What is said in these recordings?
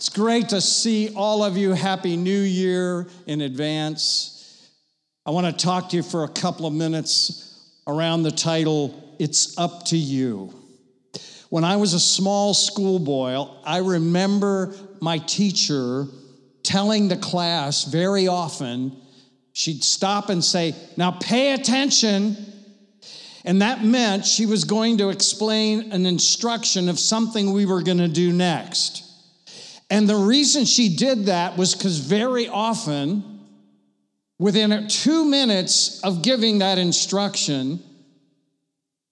It's great to see all of you. Happy New Year in advance. I want to talk to you for a couple of minutes around the title, It's Up to You. When I was a small schoolboy, I remember my teacher telling the class very often, she'd stop and say, Now pay attention. And that meant she was going to explain an instruction of something we were going to do next. And the reason she did that was because very often, within two minutes of giving that instruction,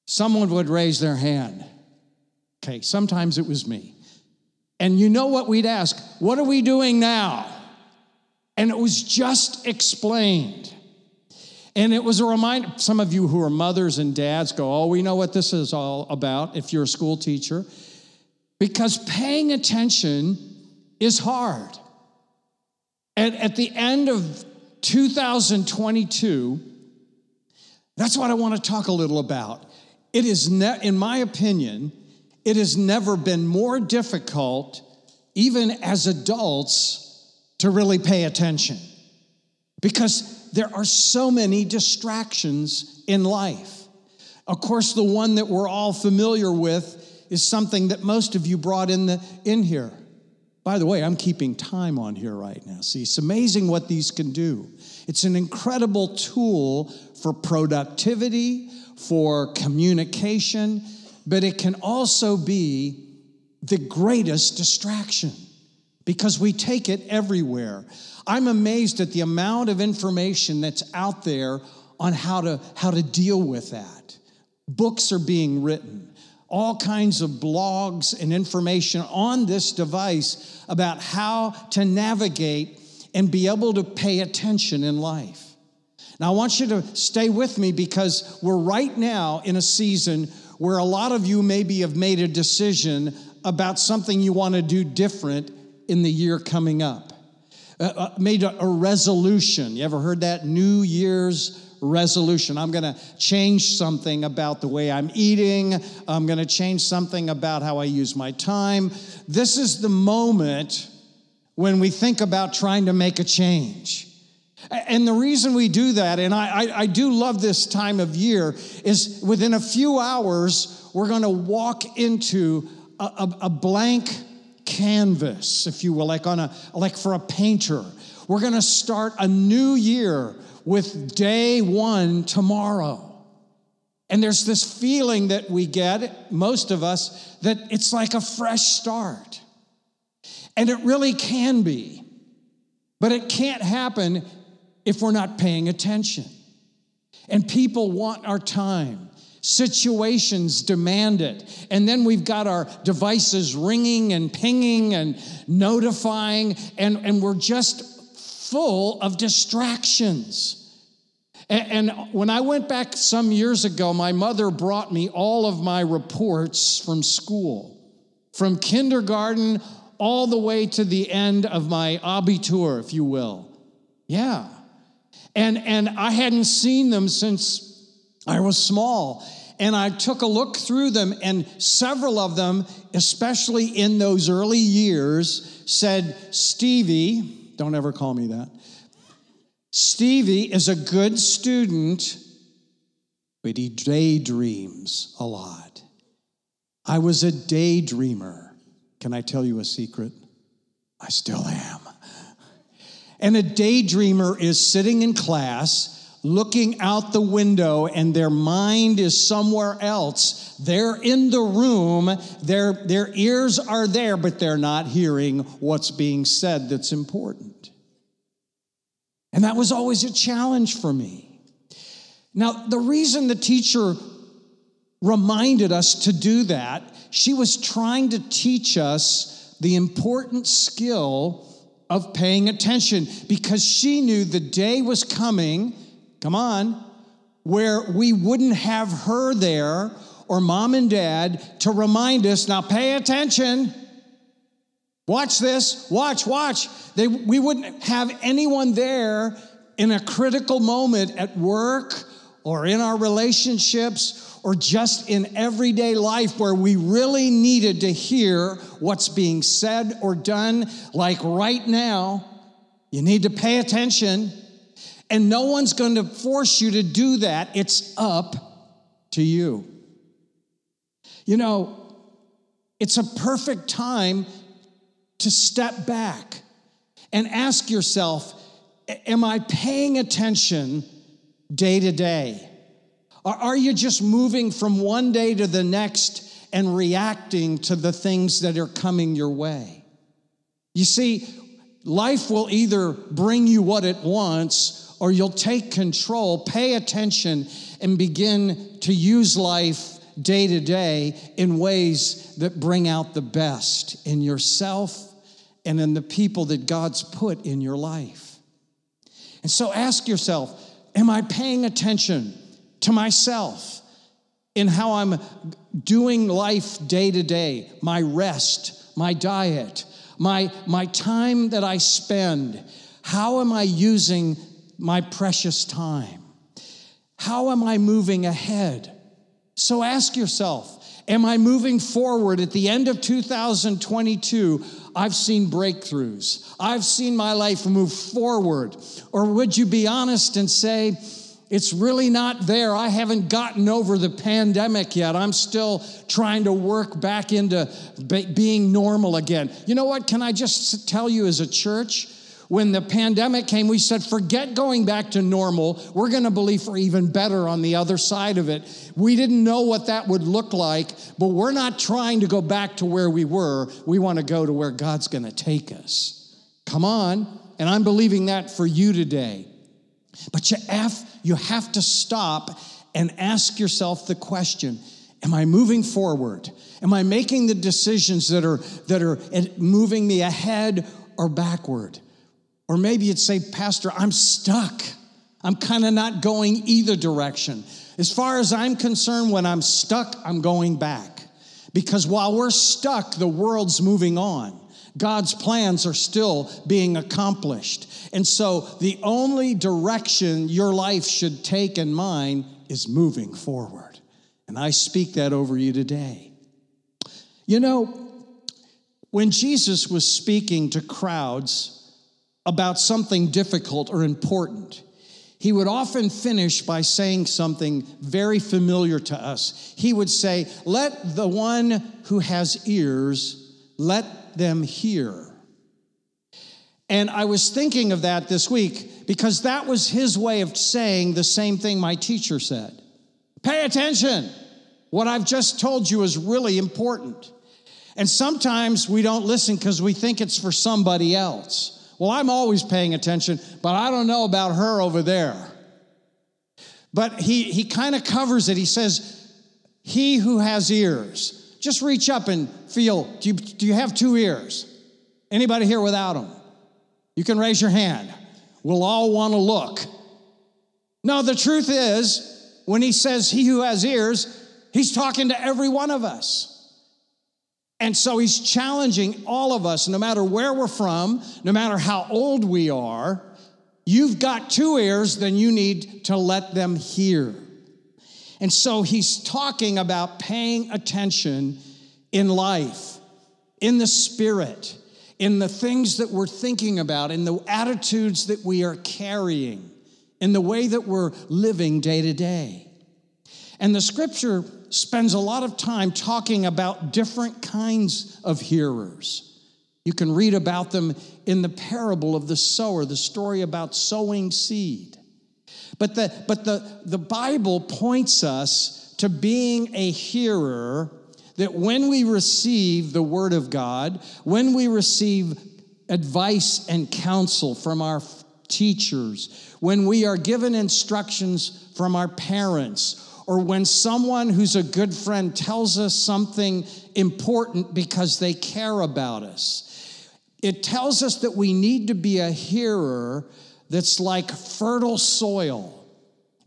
someone would raise their hand. Okay, sometimes it was me. And you know what we'd ask? What are we doing now? And it was just explained. And it was a reminder, some of you who are mothers and dads go, Oh, we know what this is all about if you're a school teacher. Because paying attention is hard. And at the end of 2022, that's what I want to talk a little about. It is, ne- in my opinion, it has never been more difficult, even as adults, to really pay attention because there are so many distractions in life. Of course, the one that we're all familiar with is something that most of you brought in, the, in here by the way, I'm keeping time on here right now. See, it's amazing what these can do. It's an incredible tool for productivity, for communication, but it can also be the greatest distraction because we take it everywhere. I'm amazed at the amount of information that's out there on how to, how to deal with that. Books are being written all kinds of blogs and information on this device about how to navigate and be able to pay attention in life. Now, I want you to stay with me because we're right now in a season where a lot of you maybe have made a decision about something you want to do different in the year coming up. Uh, uh, made a, a resolution. You ever heard that? New Year's resolution. I'm going to change something about the way I'm eating. I'm going to change something about how I use my time. This is the moment when we think about trying to make a change. And the reason we do that, and I, I, I do love this time of year, is within a few hours, we're going to walk into a, a, a blank canvas, if you will, like on a like for a painter. We're going to start a new year with day one tomorrow. And there's this feeling that we get, most of us, that it's like a fresh start. And it really can be. But it can't happen if we're not paying attention. And people want our time. Situations demand it. And then we've got our devices ringing and pinging and notifying, and, and we're just full of distractions. And, when I went back some years ago, my mother brought me all of my reports from school, from kindergarten all the way to the end of my abitur, if you will. Yeah. And, and I hadn't seen them since I was small. And I took a look through them, and several of them, especially in those early years, said, Stevie, don't ever call me that. Stevie is a good student, but he daydreams a lot. I was a daydreamer. Can I tell you a secret? I still am. And a daydreamer is sitting in class, looking out the window, and their mind is somewhere else. They're in the room, their, their ears are there, but they're not hearing what's being said that's important. And that was always a challenge for me. Now, the reason the teacher reminded us to do that, she was trying to teach us the important skill of paying attention because she knew the day was coming, come on, where we wouldn't have her there or mom and dad to remind us now pay attention. Watch this, watch, watch. They, we wouldn't have anyone there in a critical moment at work or in our relationships or just in everyday life where we really needed to hear what's being said or done, like right now, you need to pay attention. And no one's going to force you to do that. It's up to you. You know, it's a perfect time to step back and ask yourself Am I paying attention day to day? Or are you just moving from one day to the next and reacting to the things that are coming your way? You see, life will either bring you what it wants or you'll take control, pay attention, and begin to use life day to day in ways that bring out the best in yourself and in the people that God's put in your life. And so ask yourself Am I paying attention to myself in how I'm doing life day to day? My rest, my diet, my, my time that I spend. How am I using my precious time? How am I moving ahead? So ask yourself Am I moving forward at the end of 2022? I've seen breakthroughs. I've seen my life move forward. Or would you be honest and say, it's really not there. I haven't gotten over the pandemic yet. I'm still trying to work back into being normal again. You know what? Can I just tell you as a church? When the pandemic came, we said, forget going back to normal. We're going to believe for even better on the other side of it. We didn't know what that would look like, but we're not trying to go back to where we were. We want to go to where God's going to take us. Come on. And I'm believing that for you today. But you have, you have to stop and ask yourself the question Am I moving forward? Am I making the decisions that are, that are moving me ahead or backward? Or maybe you'd say, Pastor, I'm stuck. I'm kind of not going either direction. As far as I'm concerned, when I'm stuck, I'm going back. Because while we're stuck, the world's moving on. God's plans are still being accomplished. And so the only direction your life should take and mine is moving forward. And I speak that over you today. You know, when Jesus was speaking to crowds, about something difficult or important, he would often finish by saying something very familiar to us. He would say, Let the one who has ears, let them hear. And I was thinking of that this week because that was his way of saying the same thing my teacher said. Pay attention. What I've just told you is really important. And sometimes we don't listen because we think it's for somebody else. Well, I'm always paying attention, but I don't know about her over there. But he, he kind of covers it. He says, He who has ears. Just reach up and feel. Do you, do you have two ears? Anybody here without them? You can raise your hand. We'll all want to look. No, the truth is, when he says he who has ears, he's talking to every one of us. And so he's challenging all of us, no matter where we're from, no matter how old we are, you've got two ears, then you need to let them hear. And so he's talking about paying attention in life, in the spirit, in the things that we're thinking about, in the attitudes that we are carrying, in the way that we're living day to day. And the scripture spends a lot of time talking about different kinds of hearers. You can read about them in the parable of the sower, the story about sowing seed. But the, but the, the Bible points us to being a hearer that when we receive the Word of God, when we receive advice and counsel from our teachers, when we are given instructions from our parents, or when someone who's a good friend tells us something important because they care about us. It tells us that we need to be a hearer that's like fertile soil.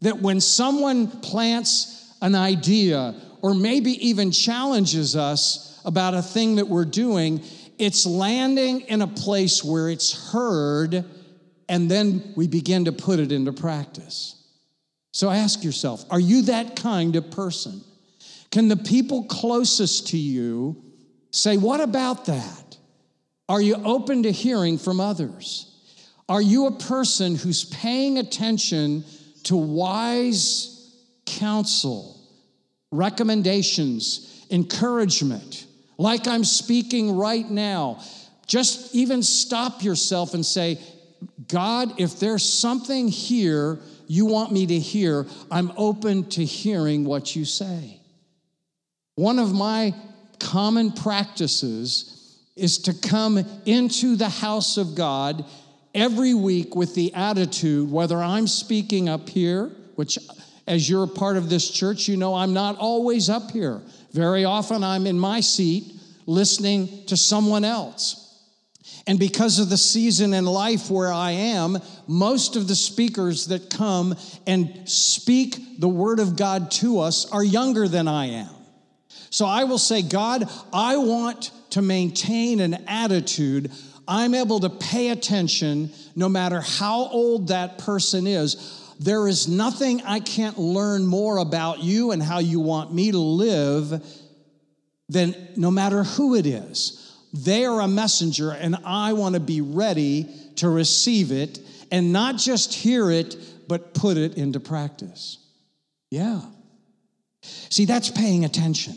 That when someone plants an idea or maybe even challenges us about a thing that we're doing, it's landing in a place where it's heard and then we begin to put it into practice. So ask yourself are you that kind of person? Can the people closest to you say, What about that? Are you open to hearing from others? Are you a person who's paying attention to wise counsel, recommendations, encouragement? Like I'm speaking right now, just even stop yourself and say, God, if there's something here you want me to hear, I'm open to hearing what you say. One of my common practices is to come into the house of God every week with the attitude, whether I'm speaking up here, which as you're a part of this church, you know I'm not always up here. Very often I'm in my seat listening to someone else. And because of the season in life where I am, most of the speakers that come and speak the word of God to us are younger than I am. So I will say, God, I want to maintain an attitude. I'm able to pay attention no matter how old that person is. There is nothing I can't learn more about you and how you want me to live than no matter who it is. They are a messenger, and I want to be ready to receive it and not just hear it, but put it into practice. Yeah. See, that's paying attention.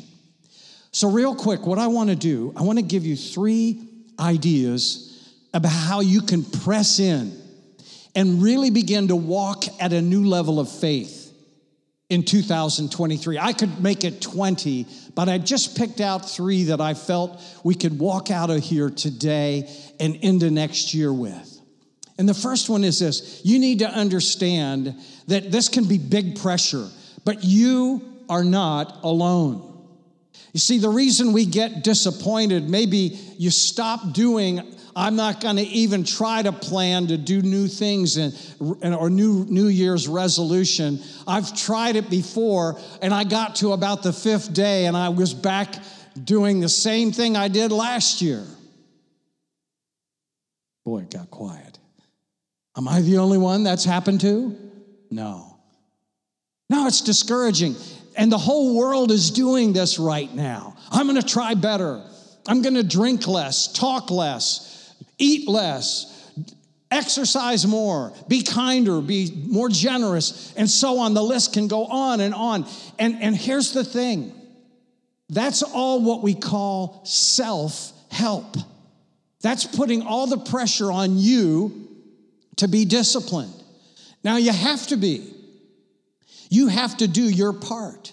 So, real quick, what I want to do, I want to give you three ideas about how you can press in and really begin to walk at a new level of faith in 2023. I could make it 20, but I just picked out three that I felt we could walk out of here today and into next year with. And the first one is this you need to understand that this can be big pressure, but you are not alone. You see, the reason we get disappointed, maybe you stop doing, I'm not going to even try to plan to do new things and, or new New Year's resolution. I've tried it before and I got to about the fifth day and I was back doing the same thing I did last year. Boy, it got quiet. Am I the only one that's happened to? No. No, it's discouraging. And the whole world is doing this right now. I'm going to try better. I'm going to drink less, talk less, eat less, exercise more, be kinder, be more generous, and so on. The list can go on and on. And, and here's the thing that's all what we call self help. That's putting all the pressure on you to be disciplined. Now, you have to be. You have to do your part.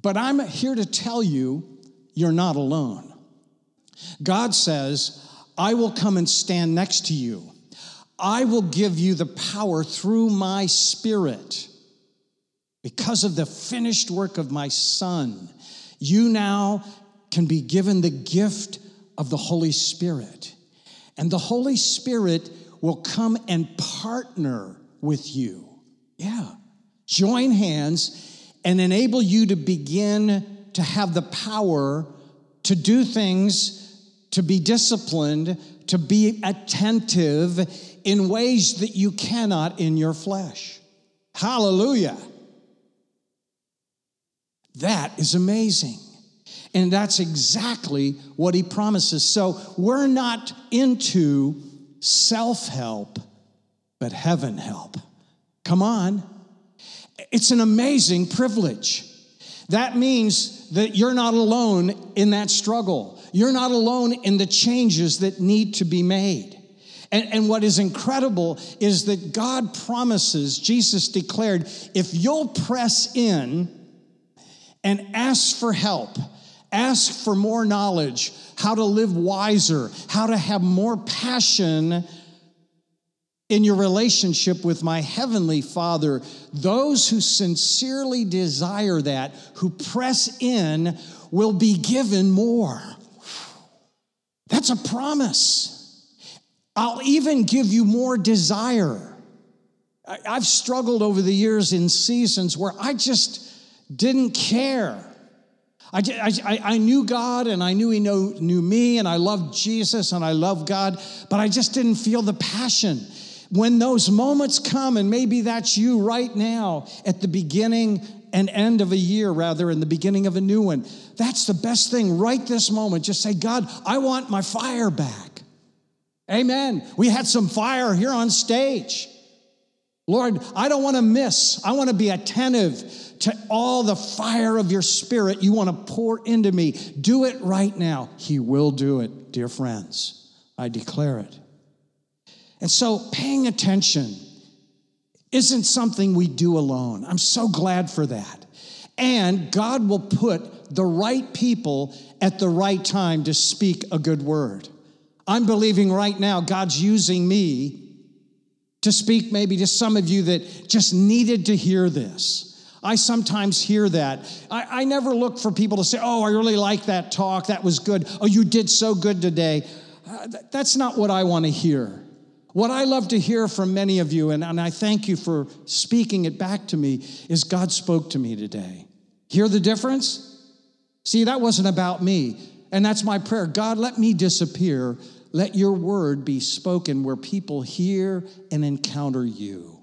But I'm here to tell you, you're not alone. God says, I will come and stand next to you. I will give you the power through my spirit. Because of the finished work of my Son, you now can be given the gift of the Holy Spirit. And the Holy Spirit will come and partner with you. Yeah join hands, and enable you to begin to have the power to do things, to be disciplined, to be attentive in ways that you cannot in your flesh. Hallelujah. That is amazing. And that's exactly what he promises. So we're not into self help, but heaven help. Come on. It's an amazing privilege. That means that you're not alone in that struggle. You're not alone in the changes that need to be made. And, and, what is incredible is that God promises, Jesus declared, if you'll press in and ask for help, ask for more knowledge, how to live wiser, how to have more passion in your relationship with my heavenly Father, those who sincerely desire that, who press in, will be given more. That's a promise. I'll even give you more desire. I've struggled over the years in seasons where I just didn't care. I, I, I knew God and I knew He knew me and I loved Jesus and I loved God, but I just didn't feel the passion when those moments come, and maybe that's you right now at the beginning and end of a year rather in the beginning of a new one. That's the best thing right this moment. Just say, God, I want my fire back. Amen. We had some fire here on stage. Lord, I don't want to miss. I want to be attentive to all the fire of your spirit you want to pour into me. Do it right now. He will do it, dear friends. I declare it. And so, paying attention isn't something we do alone. I'm so glad for that. And God will put the right people at the right time to speak a good word. I'm believing right now God's using me to speak maybe to some of you that just needed to hear this. I sometimes hear that. I, I, never look for people to say, Oh, I really like that talk. That was good. Oh, you did so good today. Uh, th- that's not what I want to hear. What I love to hear from many of you, and, and I thank you for speaking it back to me, is God spoke to me today. Hear the difference? See, that wasn't about me. And that's my prayer. God, let me disappear let your word be spoken where people hear and encounter you.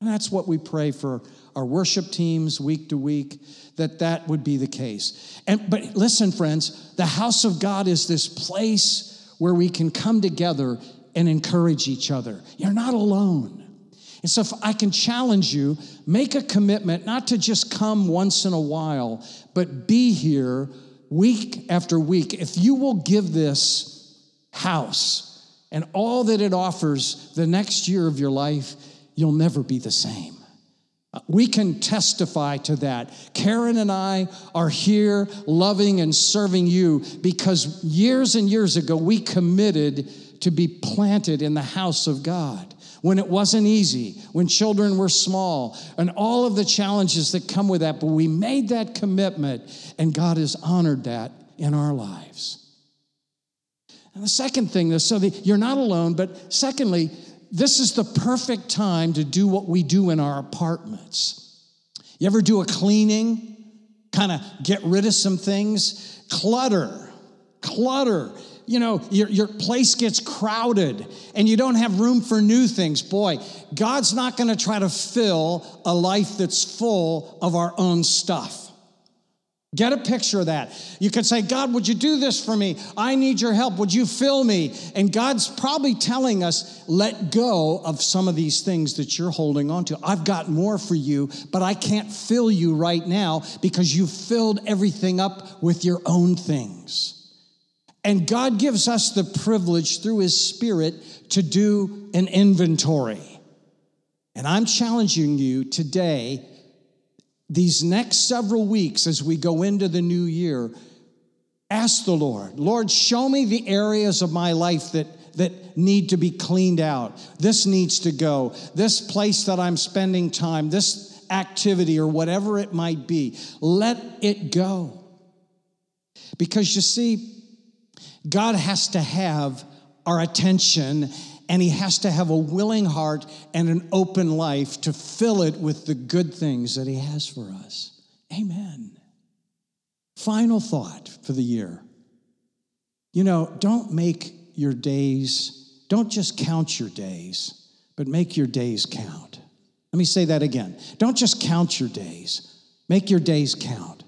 And that's what we pray for our worship teams week to week that that would be the case. And but listen friends, the house of God is this place where we can come together and encourage each other. You're not alone. And so, if I can challenge you, make a commitment not to just come once in a while, but be here week after week. If you will give this house and all that it offers the next year of your life, you'll never be the same. We can testify to that. Karen and I are here loving and serving you because years and years ago we committed to be planted in the house of God when it wasn't easy, when children were small, and all of the challenges that come with that. But we made that commitment, and God has honored that in our lives. And the second thing is so you're not alone, but secondly, this is the perfect time to do what we do in our apartments. You ever do a cleaning? Kind of get rid of some things? Clutter, clutter. You know, your, your place gets crowded and you don't have room for new things. Boy, God's not going to try to fill a life that's full of our own stuff. Get a picture of that. You could say, God, would you do this for me? I need your help. Would you fill me? And God's probably telling us, let go of some of these things that you're holding on to. I've got more for you, but I can't fill you right now because you've filled everything up with your own things. And God gives us the privilege through His Spirit to do an inventory. And I'm challenging you today these next several weeks as we go into the new year, ask the Lord, Lord, show me the areas of my life that that need to be cleaned out. This needs to go. This place that I'm spending time, this activity or whatever it might be, let it go. Because you see, God has to have our attention and he has to have a willing heart and an open life to fill it with the good things that he has for us. Amen. Final thought for the year. You know, don't make your days, don't just count your days, but make your days count. Let me say that again. Don't just count your days, make your days count.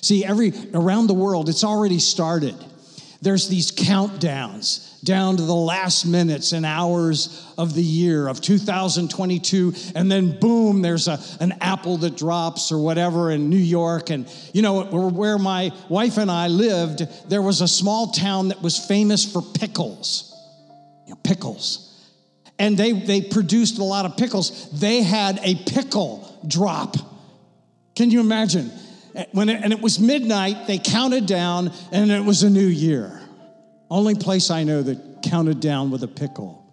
See, every around the world, it's already started. There's these countdowns down to the last minutes and hours of the year of 2022 and then boom there's a, an apple that drops or whatever in new york. And you know where my wife and i lived there was a small town that was famous for pickles. You know, pickles. And they, they produced a lot of pickles. They had a pickle drop. Can you imagine when it, and it was midnight they counted down and it was a new year only place I know that counted down with a pickle.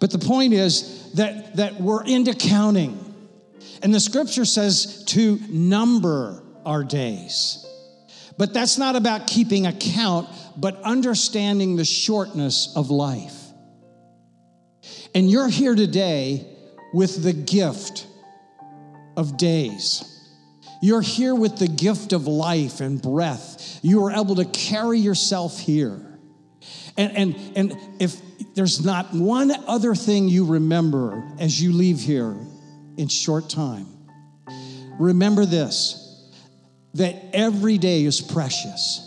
But the point is that, that we're into counting. And the scripture says to number our days. But that's not about keeping account, but understanding the shortness of life. And you're here today with the gift of days. You're here with the gift of life and breath. You are able to carry yourself here. And, and, and if there's not one other thing you remember as you leave here in short time, remember this that every day is precious.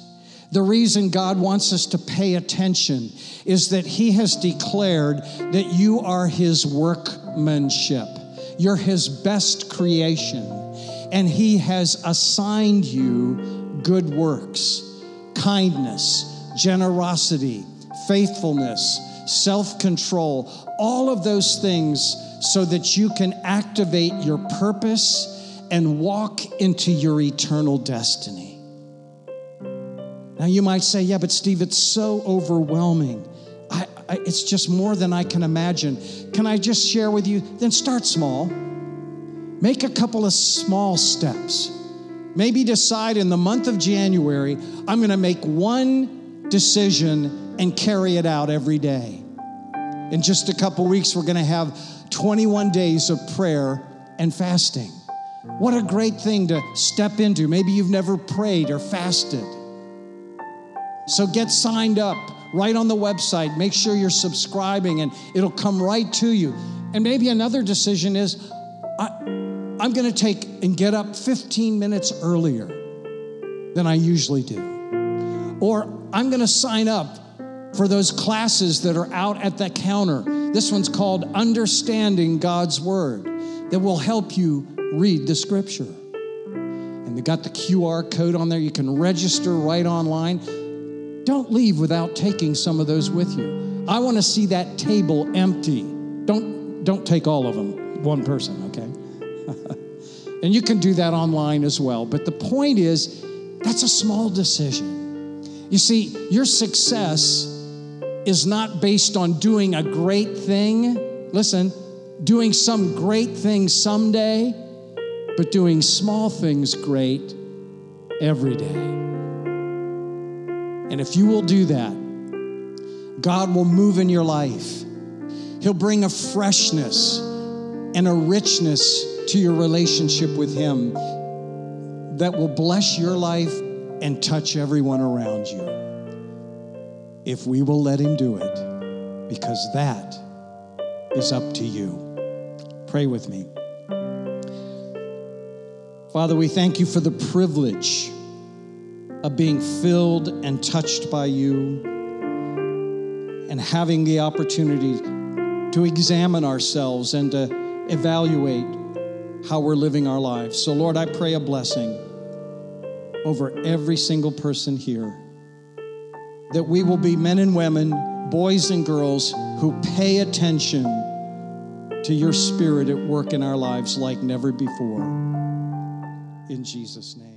The reason God wants us to pay attention is that He has declared that you are His workmanship. You're His best creation. And He has assigned you good works, kindness, generosity, faithfulness, self control, all of those things so that you can activate your purpose and walk into your eternal destiny. Now, you might say, yeah, but Steve, it's so overwhelming. I, I, it's just more than I can imagine. Can I just share with you? Then start small. Make a couple of small steps. Maybe decide in the month of January, I'm going to make one decision and carry it out every day. In just a couple weeks, we're going to have 21 days of prayer and fasting. What a great thing to step into. Maybe you've never prayed or fasted. So get signed up right on the website. Make sure you're subscribing and it'll come right to you. And maybe another decision is I, am going to take and get up 15 minutes earlier than I usually do. Or I'm going to sign up for those classes that are out at the counter. This one's called Understanding God's Word that will help you read the scripture. And they got the QR code on there. You can register right online. Don't leave without taking some of those with you. I want to see that table empty. Don't, don't take all of them, one person, okay? And you can do that online as well. But the point is, that's a small decision. You see, your success is not based on doing a great thing. Listen, doing some great thing someday, but doing small things great every day. And if you will do that, God will move in your life. He'll bring a freshness and a richness to your relationship with Him that will bless your life and touch everyone around you. If we will let Him do it, because that is up to you. Pray with me. Father, we thank you for the privilege of being filled and touched by you and having the opportunity to examine ourselves and to evaluate how we're living our lives. So, Lord, I pray a blessing over every single person here that we will be men and women, boys and girls who pay attention to your spirit at work in our lives like never before. In Jesus' name.